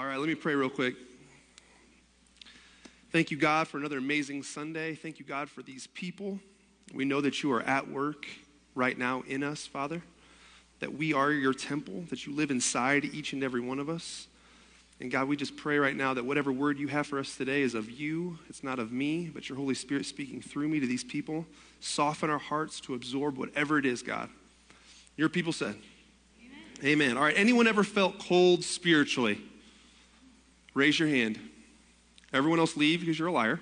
All right, let me pray real quick. Thank you, God, for another amazing Sunday. Thank you, God, for these people. We know that you are at work right now in us, Father, that we are your temple, that you live inside each and every one of us. And God, we just pray right now that whatever word you have for us today is of you. It's not of me, but your Holy Spirit speaking through me to these people. Soften our hearts to absorb whatever it is, God. Your people said, Amen. Amen. All right, anyone ever felt cold spiritually? Raise your hand. Everyone else leave because you're a liar.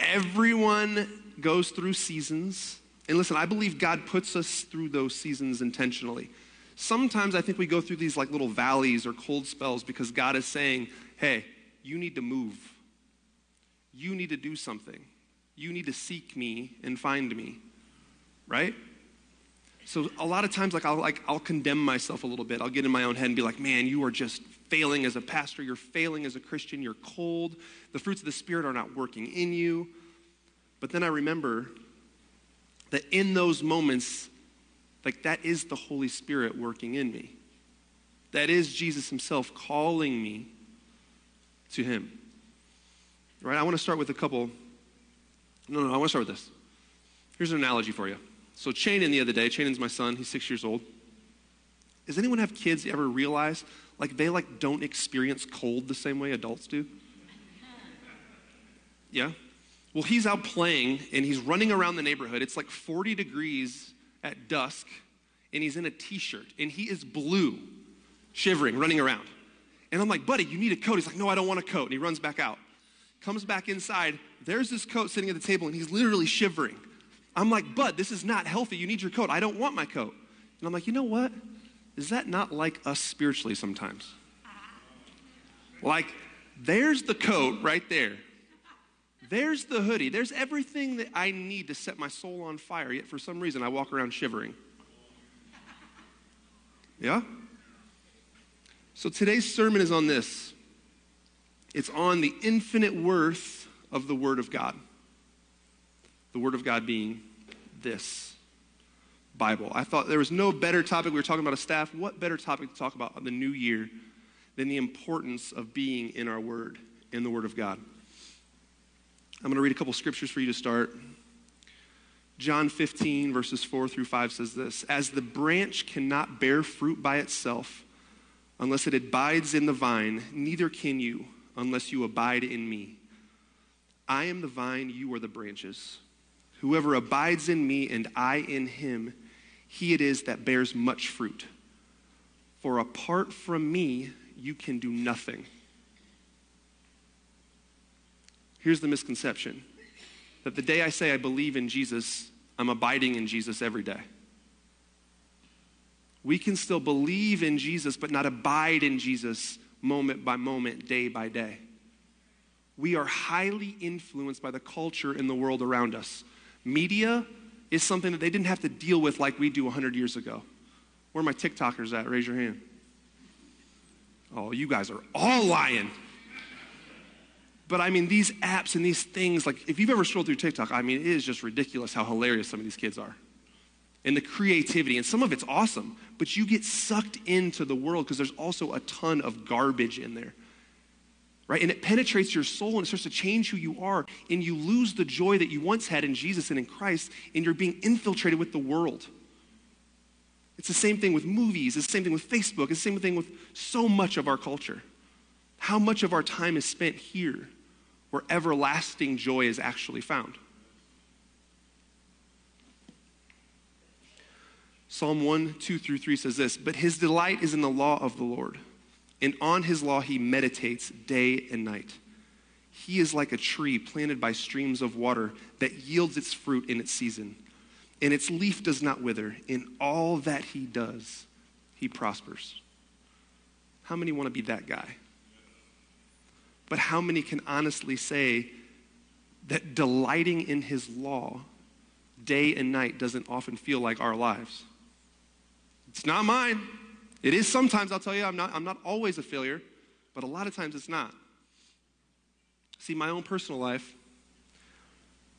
Everyone goes through seasons. And listen, I believe God puts us through those seasons intentionally. Sometimes I think we go through these like little valleys or cold spells because God is saying, hey, you need to move. You need to do something. You need to seek me and find me. Right? So a lot of times like I'll like I'll condemn myself a little bit. I'll get in my own head and be like, "Man, you are just failing as a pastor. You're failing as a Christian. You're cold. The fruits of the Spirit are not working in you. But then I remember that in those moments, like that is the Holy Spirit working in me. That is Jesus Himself calling me to Him. Right? I want to start with a couple. No, no, I want to start with this. Here's an analogy for you. So, Chanin the other day, Chanin's my son, he's six years old. Does anyone have kids ever realize like they like don't experience cold the same way adults do? Yeah? Well, he's out playing and he's running around the neighborhood. It's like 40 degrees at dusk and he's in a t-shirt and he is blue, shivering, running around. And I'm like, buddy, you need a coat. He's like, no, I don't want a coat. And he runs back out. Comes back inside. There's this coat sitting at the table and he's literally shivering. I'm like, bud, this is not healthy. You need your coat. I don't want my coat. And I'm like, you know what? Is that not like us spiritually sometimes? Like, there's the coat right there. There's the hoodie. There's everything that I need to set my soul on fire, yet for some reason I walk around shivering. Yeah? So today's sermon is on this it's on the infinite worth of the Word of God. The Word of God being this Bible. I thought there was no better topic. We were talking about a staff. What better topic to talk about on the new year than the importance of being in our Word, in the Word of God? I'm going to read a couple scriptures for you to start. John 15, verses 4 through 5 says this As the branch cannot bear fruit by itself unless it abides in the vine, neither can you unless you abide in me. I am the vine, you are the branches. Whoever abides in me and I in him, he it is that bears much fruit. For apart from me, you can do nothing. Here's the misconception that the day I say I believe in Jesus, I'm abiding in Jesus every day. We can still believe in Jesus, but not abide in Jesus moment by moment, day by day. We are highly influenced by the culture in the world around us. Media is something that they didn't have to deal with like we do 100 years ago. Where are my TikTokers at? Raise your hand. Oh, you guys are all lying. But I mean, these apps and these things, like if you've ever scrolled through TikTok, I mean, it is just ridiculous how hilarious some of these kids are. And the creativity, and some of it's awesome, but you get sucked into the world because there's also a ton of garbage in there right? And it penetrates your soul and it starts to change who you are. And you lose the joy that you once had in Jesus and in Christ, and you're being infiltrated with the world. It's the same thing with movies, it's the same thing with Facebook, it's the same thing with so much of our culture. How much of our time is spent here where everlasting joy is actually found? Psalm 1, 2 through 3 says this But his delight is in the law of the Lord and on his law he meditates day and night. He is like a tree planted by streams of water that yields its fruit in its season, and its leaf does not wither. In all that he does, he prospers. How many want to be that guy? But how many can honestly say that delighting in his law day and night doesn't often feel like our lives? It's not mine. It is sometimes, I'll tell you, I'm not, I'm not always a failure, but a lot of times it's not. See, my own personal life,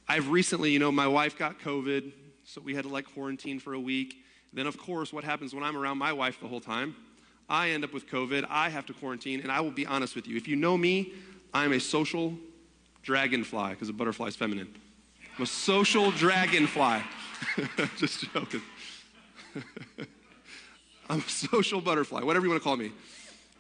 I've recently, you know, my wife got COVID, so we had to like quarantine for a week. Then, of course, what happens when I'm around my wife the whole time? I end up with COVID. I have to quarantine. And I will be honest with you. If you know me, I'm a social dragonfly because a butterfly is feminine. I'm a social dragonfly. Just joking. I'm a social butterfly, whatever you want to call me.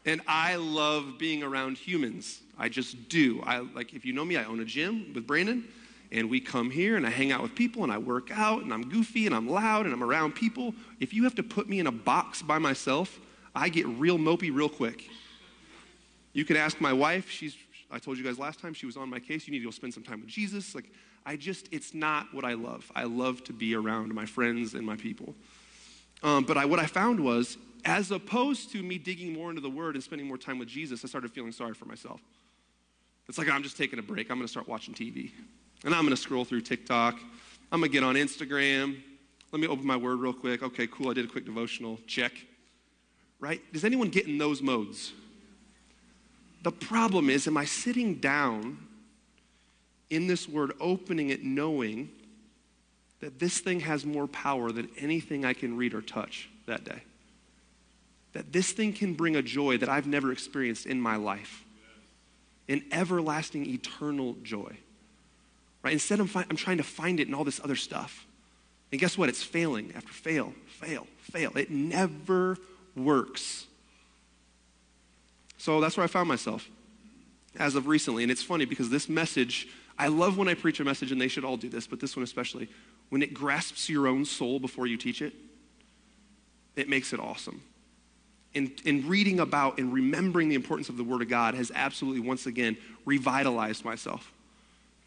And I love being around humans. I just do. I like if you know me, I own a gym with Brandon, and we come here and I hang out with people and I work out and I'm goofy and I'm loud and I'm around people. If you have to put me in a box by myself, I get real mopey real quick. You can ask my wife, she's I told you guys last time she was on my case. You need to go spend some time with Jesus. Like I just it's not what I love. I love to be around my friends and my people. Um, but I, what I found was, as opposed to me digging more into the Word and spending more time with Jesus, I started feeling sorry for myself. It's like I'm just taking a break. I'm going to start watching TV. And I'm going to scroll through TikTok. I'm going to get on Instagram. Let me open my Word real quick. Okay, cool. I did a quick devotional. Check. Right? Does anyone get in those modes? The problem is, am I sitting down in this Word, opening it, knowing that this thing has more power than anything I can read or touch that day. That this thing can bring a joy that I've never experienced in my life. An everlasting, eternal joy. Right? Instead, I'm, fi- I'm trying to find it in all this other stuff. And guess what? It's failing after fail, fail, fail. It never works. So that's where I found myself as of recently. And it's funny because this message, I love when I preach a message, and they should all do this, but this one especially when it grasps your own soul before you teach it, it makes it awesome. And, and reading about and remembering the importance of the Word of God has absolutely, once again, revitalized myself.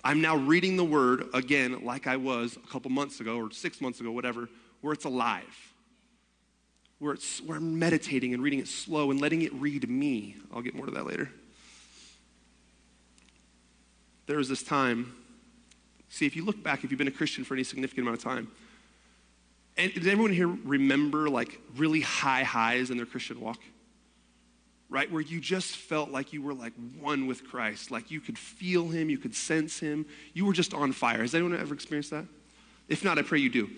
I'm now reading the Word again like I was a couple months ago or six months ago, whatever, where it's alive. Where, it's, where I'm meditating and reading it slow and letting it read me. I'll get more to that later. There was this time See, if you look back, if you've been a Christian for any significant amount of time, and does everyone here remember like really high highs in their Christian walk? Right? Where you just felt like you were like one with Christ, like you could feel him, you could sense him, you were just on fire. Has anyone ever experienced that? If not, I pray you do.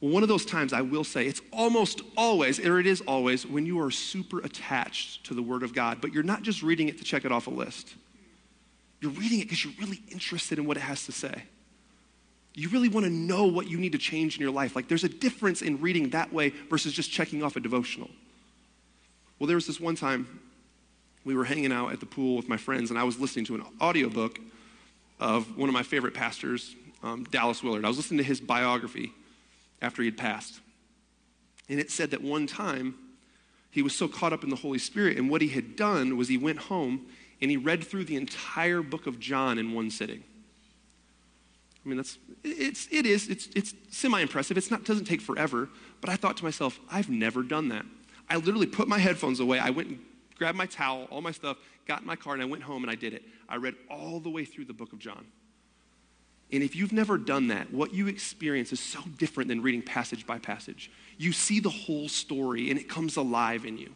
Well, one of those times I will say it's almost always, or it is always, when you are super attached to the Word of God, but you're not just reading it to check it off a list. You're reading it because you're really interested in what it has to say. You really want to know what you need to change in your life. Like there's a difference in reading that way versus just checking off a devotional. Well, there was this one time we were hanging out at the pool with my friends, and I was listening to an audiobook of one of my favorite pastors, um, Dallas Willard. I was listening to his biography after he had passed. And it said that one time he was so caught up in the Holy Spirit, and what he had done was he went home and he read through the entire book of John in one sitting. I mean, that's, it's, it is, it's, it's semi-impressive. It's not, doesn't take forever. But I thought to myself, I've never done that. I literally put my headphones away. I went and grabbed my towel, all my stuff, got in my car, and I went home and I did it. I read all the way through the book of John. And if you've never done that, what you experience is so different than reading passage by passage. You see the whole story and it comes alive in you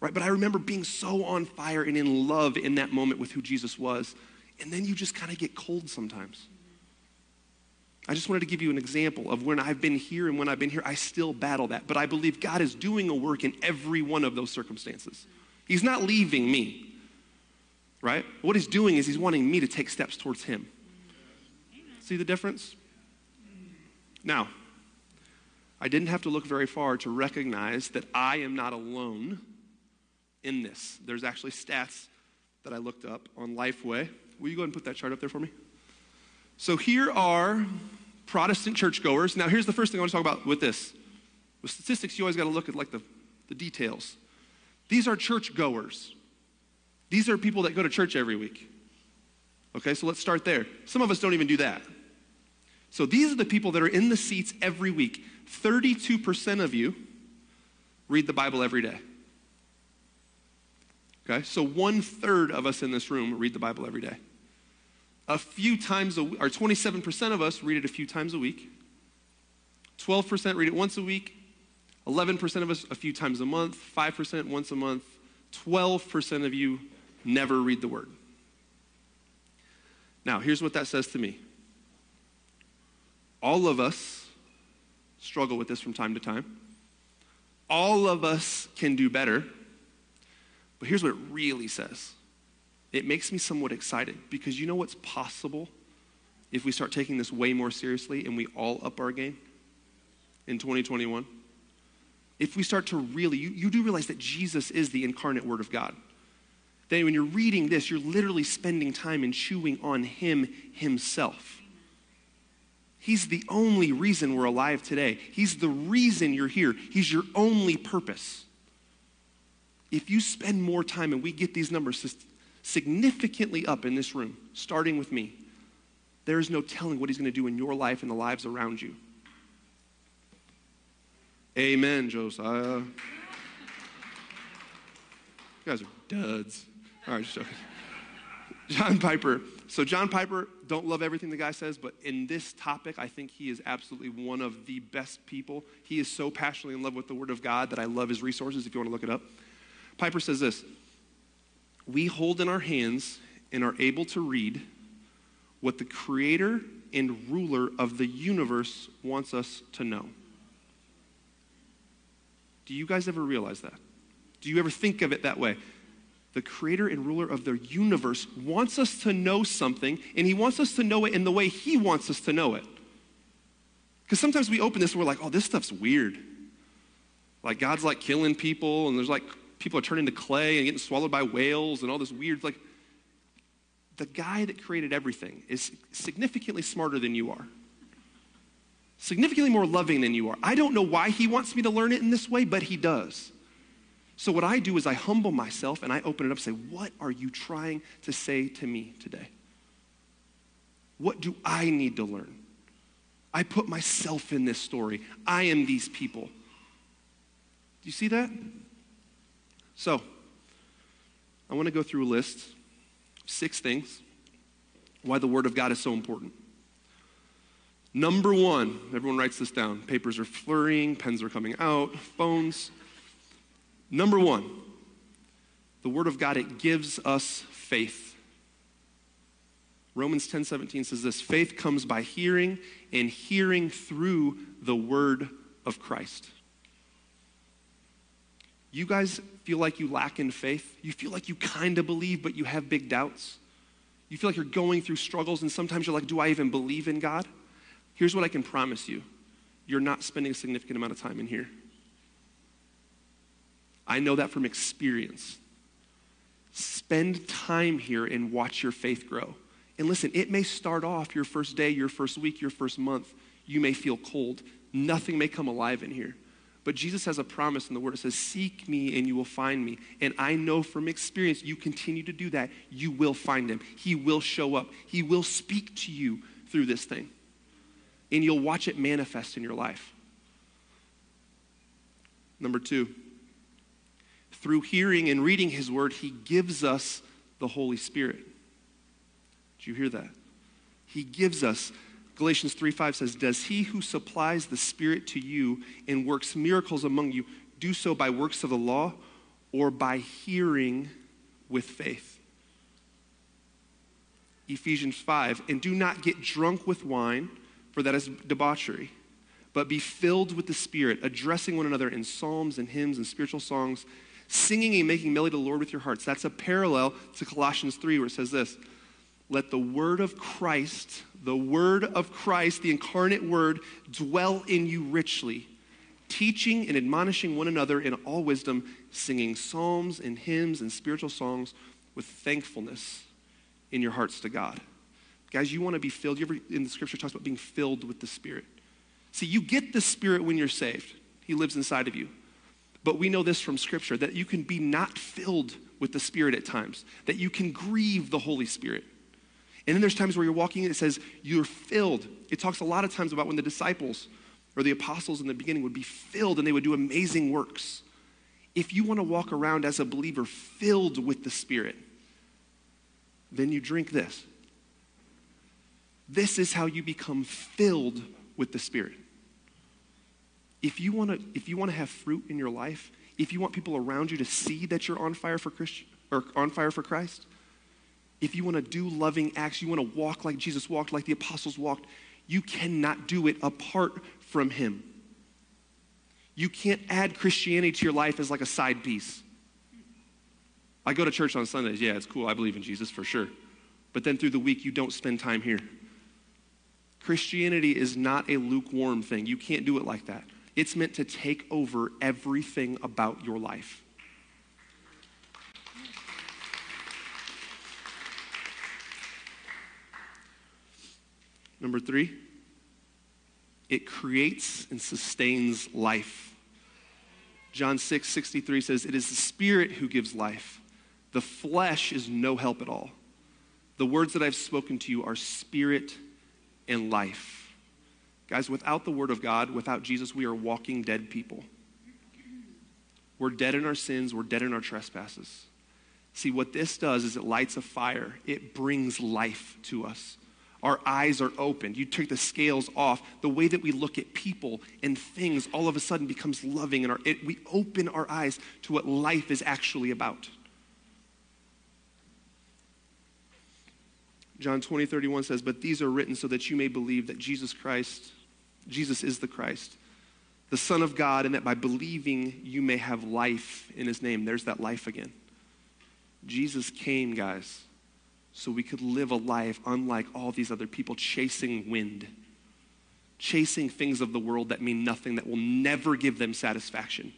right? But I remember being so on fire and in love in that moment with who Jesus was. And then you just kind of get cold sometimes. I just wanted to give you an example of when I've been here and when I've been here, I still battle that. But I believe God is doing a work in every one of those circumstances. He's not leaving me, right? What He's doing is He's wanting me to take steps towards Him. See the difference? Now, I didn't have to look very far to recognize that I am not alone in this. There's actually stats that I looked up on Lifeway. Will you go ahead and put that chart up there for me? So here are Protestant churchgoers. Now, here's the first thing I want to talk about with this. With statistics, you always got to look at like the, the details. These are churchgoers. These are people that go to church every week. Okay, so let's start there. Some of us don't even do that. So these are the people that are in the seats every week. 32% of you read the Bible every day. Okay, so one third of us in this room read the Bible every day. A few times a week, or 27% of us read it a few times a week. 12% read it once a week. 11% of us a few times a month. 5% once a month. 12% of you never read the Word. Now, here's what that says to me. All of us struggle with this from time to time. All of us can do better. But here's what it really says it makes me somewhat excited because you know what's possible if we start taking this way more seriously and we all up our game in 2021? If we start to really, you, you do realize that Jesus is the incarnate Word of God. Then when you're reading this, you're literally spending time and chewing on Him Himself. He's the only reason we're alive today. He's the reason you're here. He's your only purpose. If you spend more time, and we get these numbers significantly up in this room, starting with me, there is no telling what He's going to do in your life and the lives around you. Amen, Josiah. You guys are duds. All right, just joking. John Piper. So, John Piper, don't love everything the guy says, but in this topic, I think he is absolutely one of the best people. He is so passionately in love with the Word of God that I love his resources if you want to look it up. Piper says this We hold in our hands and are able to read what the creator and ruler of the universe wants us to know. Do you guys ever realize that? Do you ever think of it that way? The creator and ruler of the universe wants us to know something, and he wants us to know it in the way he wants us to know it. Because sometimes we open this and we're like, oh, this stuff's weird. Like God's like killing people, and there's like people are turning to clay and getting swallowed by whales and all this weird, like, the guy that created everything is significantly smarter than you are significantly more loving than you are. I don't know why he wants me to learn it in this way, but he does. So, what I do is I humble myself and I open it up and say, What are you trying to say to me today? What do I need to learn? I put myself in this story. I am these people. Do you see that? So, I want to go through a list six things why the Word of God is so important. Number one, everyone writes this down. Papers are flurrying, pens are coming out, phones. Number one, the Word of God, it gives us faith. Romans 10 17 says this faith comes by hearing, and hearing through the Word of Christ. You guys feel like you lack in faith? You feel like you kind of believe, but you have big doubts? You feel like you're going through struggles, and sometimes you're like, do I even believe in God? Here's what I can promise you you're not spending a significant amount of time in here. I know that from experience. Spend time here and watch your faith grow. And listen, it may start off your first day, your first week, your first month. You may feel cold. Nothing may come alive in here. But Jesus has a promise in the Word. It says, Seek me and you will find me. And I know from experience, you continue to do that, you will find him. He will show up. He will speak to you through this thing and you'll watch it manifest in your life. Number two, through hearing and reading his word, he gives us the Holy Spirit. Did you hear that? He gives us. Galatians 3 5 says, Does he who supplies the Spirit to you and works miracles among you do so by works of the law or by hearing with faith? Ephesians 5, and do not get drunk with wine for that is debauchery. But be filled with the Spirit, addressing one another in psalms and hymns and spiritual songs, singing and making melody to the Lord with your hearts. That's a parallel to Colossians 3, where it says this Let the word of Christ, the word of Christ, the incarnate word, dwell in you richly, teaching and admonishing one another in all wisdom, singing psalms and hymns and spiritual songs with thankfulness in your hearts to God. Guys, you want to be filled. You ever in the scripture talks about being filled with the Spirit. See, you get the Spirit when you're saved. He lives inside of you. But we know this from scripture that you can be not filled with the Spirit at times, that you can grieve the Holy Spirit. And then there's times where you're walking and it says you're filled. It talks a lot of times about when the disciples or the apostles in the beginning would be filled and they would do amazing works. If you want to walk around as a believer filled with the Spirit, then you drink this. This is how you become filled with the Spirit. If you want to, if you want to have fruit in your life, if you want people around you to see that you're on fire for Christ, or on fire for Christ, if you want to do loving acts, you want to walk like Jesus walked, like the apostles walked, you cannot do it apart from Him. You can't add Christianity to your life as like a side piece. I go to church on Sundays. Yeah, it's cool. I believe in Jesus for sure. But then through the week, you don't spend time here. Christianity is not a lukewarm thing. You can't do it like that. It's meant to take over everything about your life. Number three, it creates and sustains life. John 6 63 says, It is the Spirit who gives life. The flesh is no help at all. The words that I've spoken to you are spirit and life. Guys, without the Word of God, without Jesus, we are walking dead people. We're dead in our sins, we're dead in our trespasses. See, what this does is it lights a fire, it brings life to us. Our eyes are opened. You take the scales off. The way that we look at people and things all of a sudden becomes loving, and our, it, we open our eyes to what life is actually about. John 20, 31 says, But these are written so that you may believe that Jesus Christ, Jesus is the Christ, the Son of God, and that by believing you may have life in his name. There's that life again. Jesus came, guys, so we could live a life unlike all these other people, chasing wind, chasing things of the world that mean nothing, that will never give them satisfaction.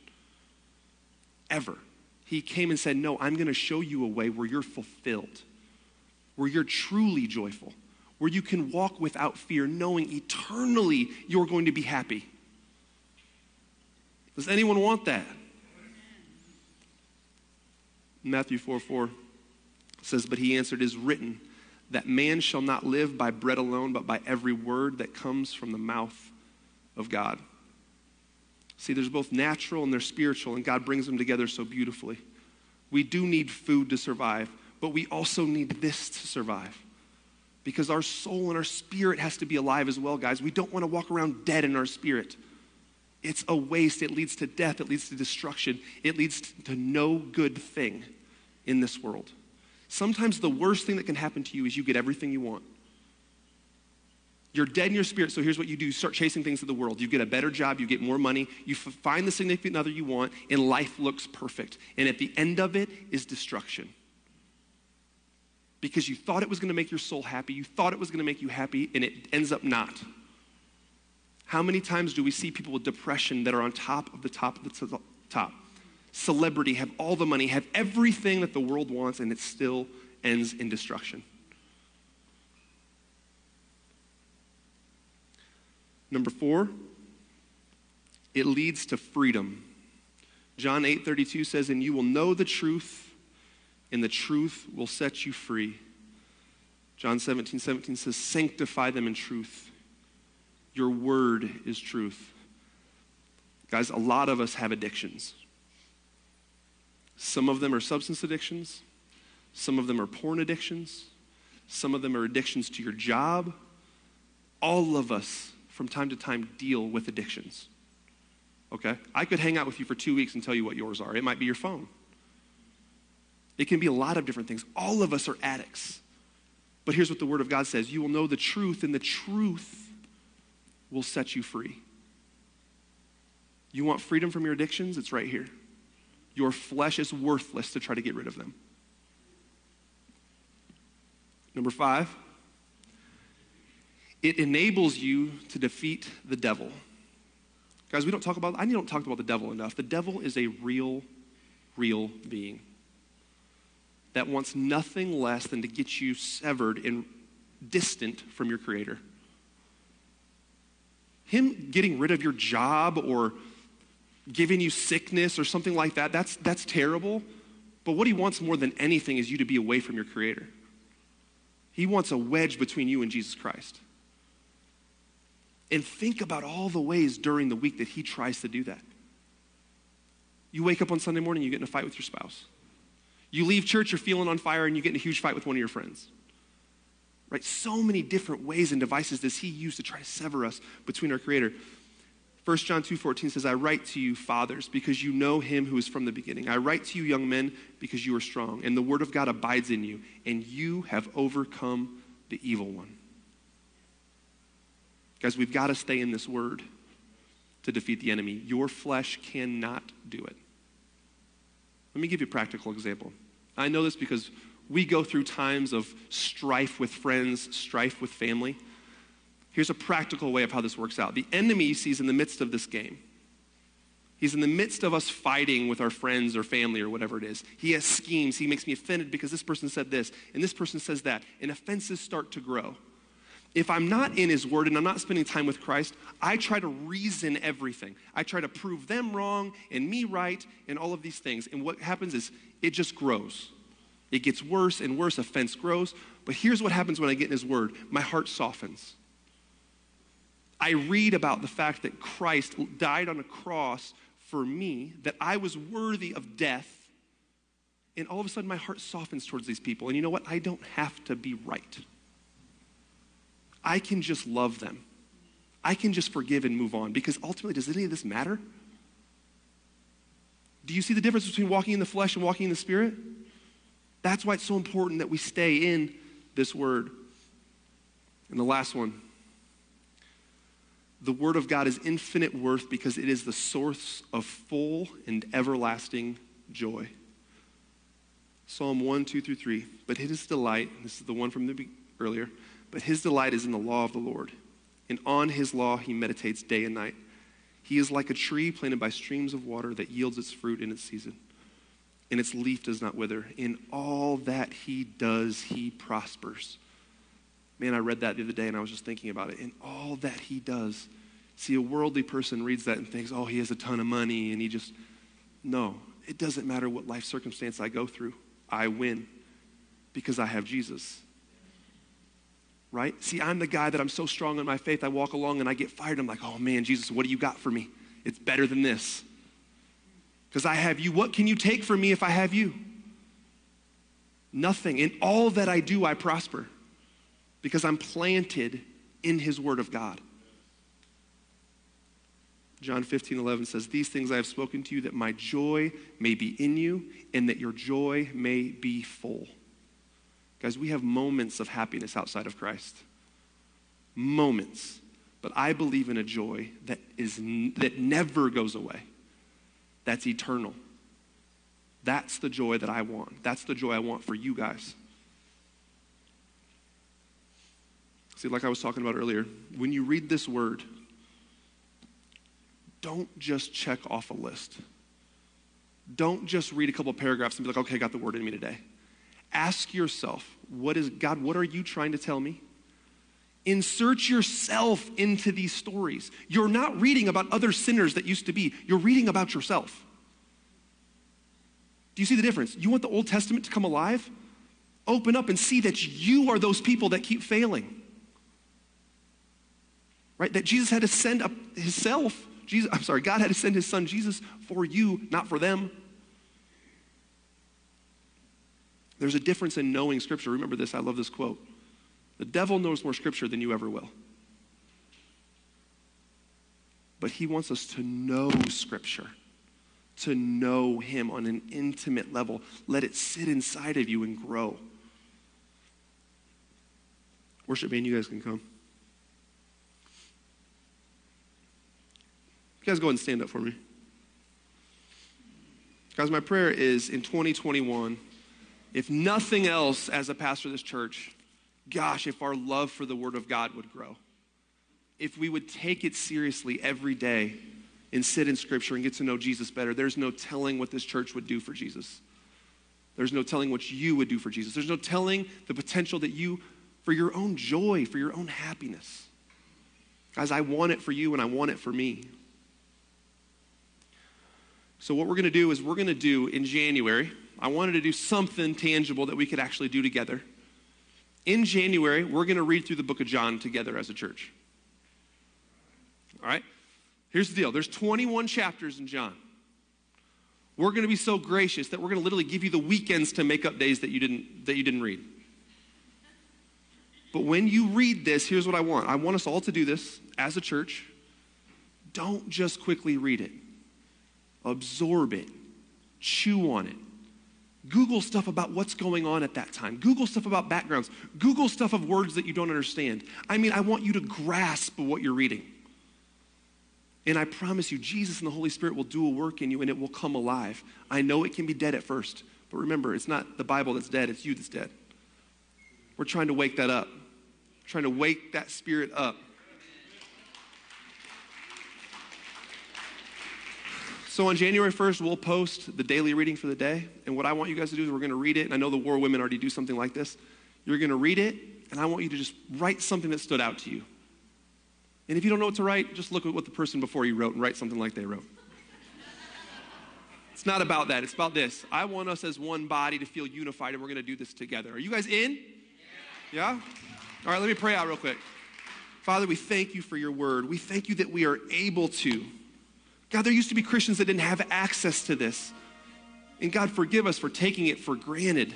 Ever. He came and said, No, I'm going to show you a way where you're fulfilled, where you're truly joyful, where you can walk without fear, knowing eternally you're going to be happy. Does anyone want that? Matthew 4 4 says, But he answered, Is written that man shall not live by bread alone, but by every word that comes from the mouth of God. See, there's both natural and there's spiritual, and God brings them together so beautifully. We do need food to survive, but we also need this to survive. Because our soul and our spirit has to be alive as well, guys. We don't want to walk around dead in our spirit. It's a waste. It leads to death. It leads to destruction. It leads to no good thing in this world. Sometimes the worst thing that can happen to you is you get everything you want. You're dead in your spirit, so here's what you do you start chasing things of the world. You get a better job, you get more money, you find the significant other you want, and life looks perfect. And at the end of it is destruction. Because you thought it was going to make your soul happy, you thought it was going to make you happy, and it ends up not. How many times do we see people with depression that are on top of the top of the top? Celebrity, have all the money, have everything that the world wants, and it still ends in destruction. Number four, it leads to freedom. John 8 32 says, And you will know the truth, and the truth will set you free. John 17 17 says, Sanctify them in truth. Your word is truth. Guys, a lot of us have addictions. Some of them are substance addictions, some of them are porn addictions, some of them are addictions to your job. All of us, from time to time, deal with addictions. Okay? I could hang out with you for two weeks and tell you what yours are. It might be your phone. It can be a lot of different things. All of us are addicts. But here's what the Word of God says You will know the truth, and the truth will set you free. You want freedom from your addictions? It's right here. Your flesh is worthless to try to get rid of them. Number five, it enables you to defeat the devil. Guys, we don't talk about, I don't talk about the devil enough. The devil is a real, real being that wants nothing less than to get you severed and distant from your creator. Him getting rid of your job or giving you sickness or something like that, that's, that's terrible. But what he wants more than anything is you to be away from your Creator. He wants a wedge between you and Jesus Christ. And think about all the ways during the week that he tries to do that. You wake up on Sunday morning, you get in a fight with your spouse. You leave church, you're feeling on fire, and you get in a huge fight with one of your friends. Right? So many different ways and devices does he use to try to sever us between our Creator. 1 John 2:14 says, "I write to you, fathers, because you know him who is from the beginning. I write to you, young men, because you are strong, and the word of God abides in you, and you have overcome the evil one." Guys, we've got to stay in this word. to defeat the enemy. Your flesh cannot do it. Let me give you a practical example. I know this because we go through times of strife with friends, strife with family. Here's a practical way of how this works out. The enemy sees in the midst of this game. He's in the midst of us fighting with our friends or family or whatever it is. He has schemes. He makes me offended because this person said this and this person says that, and offenses start to grow. If I'm not in His Word and I'm not spending time with Christ, I try to reason everything. I try to prove them wrong and me right and all of these things. And what happens is it just grows. It gets worse and worse. Offense grows. But here's what happens when I get in His Word my heart softens. I read about the fact that Christ died on a cross for me, that I was worthy of death. And all of a sudden, my heart softens towards these people. And you know what? I don't have to be right. I can just love them. I can just forgive and move on because ultimately, does any of this matter? Do you see the difference between walking in the flesh and walking in the spirit? That's why it's so important that we stay in this word. And the last one the word of God is infinite worth because it is the source of full and everlasting joy. Psalm 1, 2 through 3. But his delight, this is the one from the earlier, but his delight is in the law of the Lord, and on his law he meditates day and night. He is like a tree planted by streams of water that yields its fruit in its season, and its leaf does not wither. In all that he does, he prospers. Man, I read that the other day and I was just thinking about it. In all that he does, see, a worldly person reads that and thinks, oh, he has a ton of money and he just, no, it doesn't matter what life circumstance I go through, I win because I have Jesus right? See, I'm the guy that I'm so strong in my faith, I walk along and I get fired. I'm like, oh man, Jesus, what do you got for me? It's better than this. Because I have you. What can you take from me if I have you? Nothing. In all that I do, I prosper because I'm planted in his word of God. John 15, 11 says, These things I have spoken to you that my joy may be in you and that your joy may be full. Guys, we have moments of happiness outside of Christ. Moments. But I believe in a joy that, is, that never goes away. That's eternal. That's the joy that I want. That's the joy I want for you guys. See, like I was talking about earlier, when you read this word, don't just check off a list. Don't just read a couple paragraphs and be like, okay, I got the word in me today. Ask yourself, what is God, what are you trying to tell me? Insert yourself into these stories. You're not reading about other sinners that used to be, you're reading about yourself. Do you see the difference? You want the Old Testament to come alive? Open up and see that you are those people that keep failing. Right? That Jesus had to send up himself. Jesus, I'm sorry, God had to send his son Jesus for you, not for them. There's a difference in knowing Scripture. Remember this, I love this quote. The devil knows more Scripture than you ever will. But he wants us to know Scripture, to know him on an intimate level. Let it sit inside of you and grow. Worship band, you guys can come. You guys go ahead and stand up for me. Guys, my prayer is in 2021 if nothing else, as a pastor of this church, gosh, if our love for the Word of God would grow. If we would take it seriously every day and sit in Scripture and get to know Jesus better, there's no telling what this church would do for Jesus. There's no telling what you would do for Jesus. There's no telling the potential that you, for your own joy, for your own happiness. Guys, I want it for you and I want it for me. So, what we're going to do is we're going to do in January, I wanted to do something tangible that we could actually do together. In January, we're going to read through the book of John together as a church. All right? Here's the deal there's 21 chapters in John. We're going to be so gracious that we're going to literally give you the weekends to make up days that you didn't, that you didn't read. But when you read this, here's what I want I want us all to do this as a church. Don't just quickly read it, absorb it, chew on it, Google stuff about what's going on at that time. Google stuff about backgrounds. Google stuff of words that you don't understand. I mean, I want you to grasp what you're reading. And I promise you, Jesus and the Holy Spirit will do a work in you and it will come alive. I know it can be dead at first, but remember, it's not the Bible that's dead, it's you that's dead. We're trying to wake that up, trying to wake that spirit up. So on January 1st, we'll post the daily reading for the day. And what I want you guys to do is we're going to read it. And I know the war women already do something like this. You're going to read it, and I want you to just write something that stood out to you. And if you don't know what to write, just look at what the person before you wrote and write something like they wrote. It's not about that. It's about this. I want us as one body to feel unified, and we're going to do this together. Are you guys in? Yeah? All right, let me pray out real quick. Father, we thank you for your word. We thank you that we are able to. God, there used to be Christians that didn't have access to this. And God, forgive us for taking it for granted.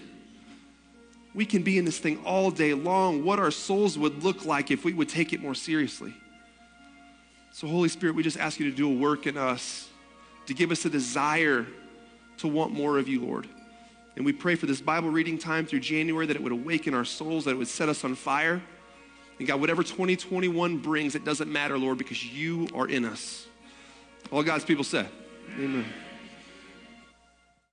We can be in this thing all day long. What our souls would look like if we would take it more seriously. So, Holy Spirit, we just ask you to do a work in us, to give us a desire to want more of you, Lord. And we pray for this Bible reading time through January that it would awaken our souls, that it would set us on fire. And God, whatever 2021 brings, it doesn't matter, Lord, because you are in us. All God's people say, Amen.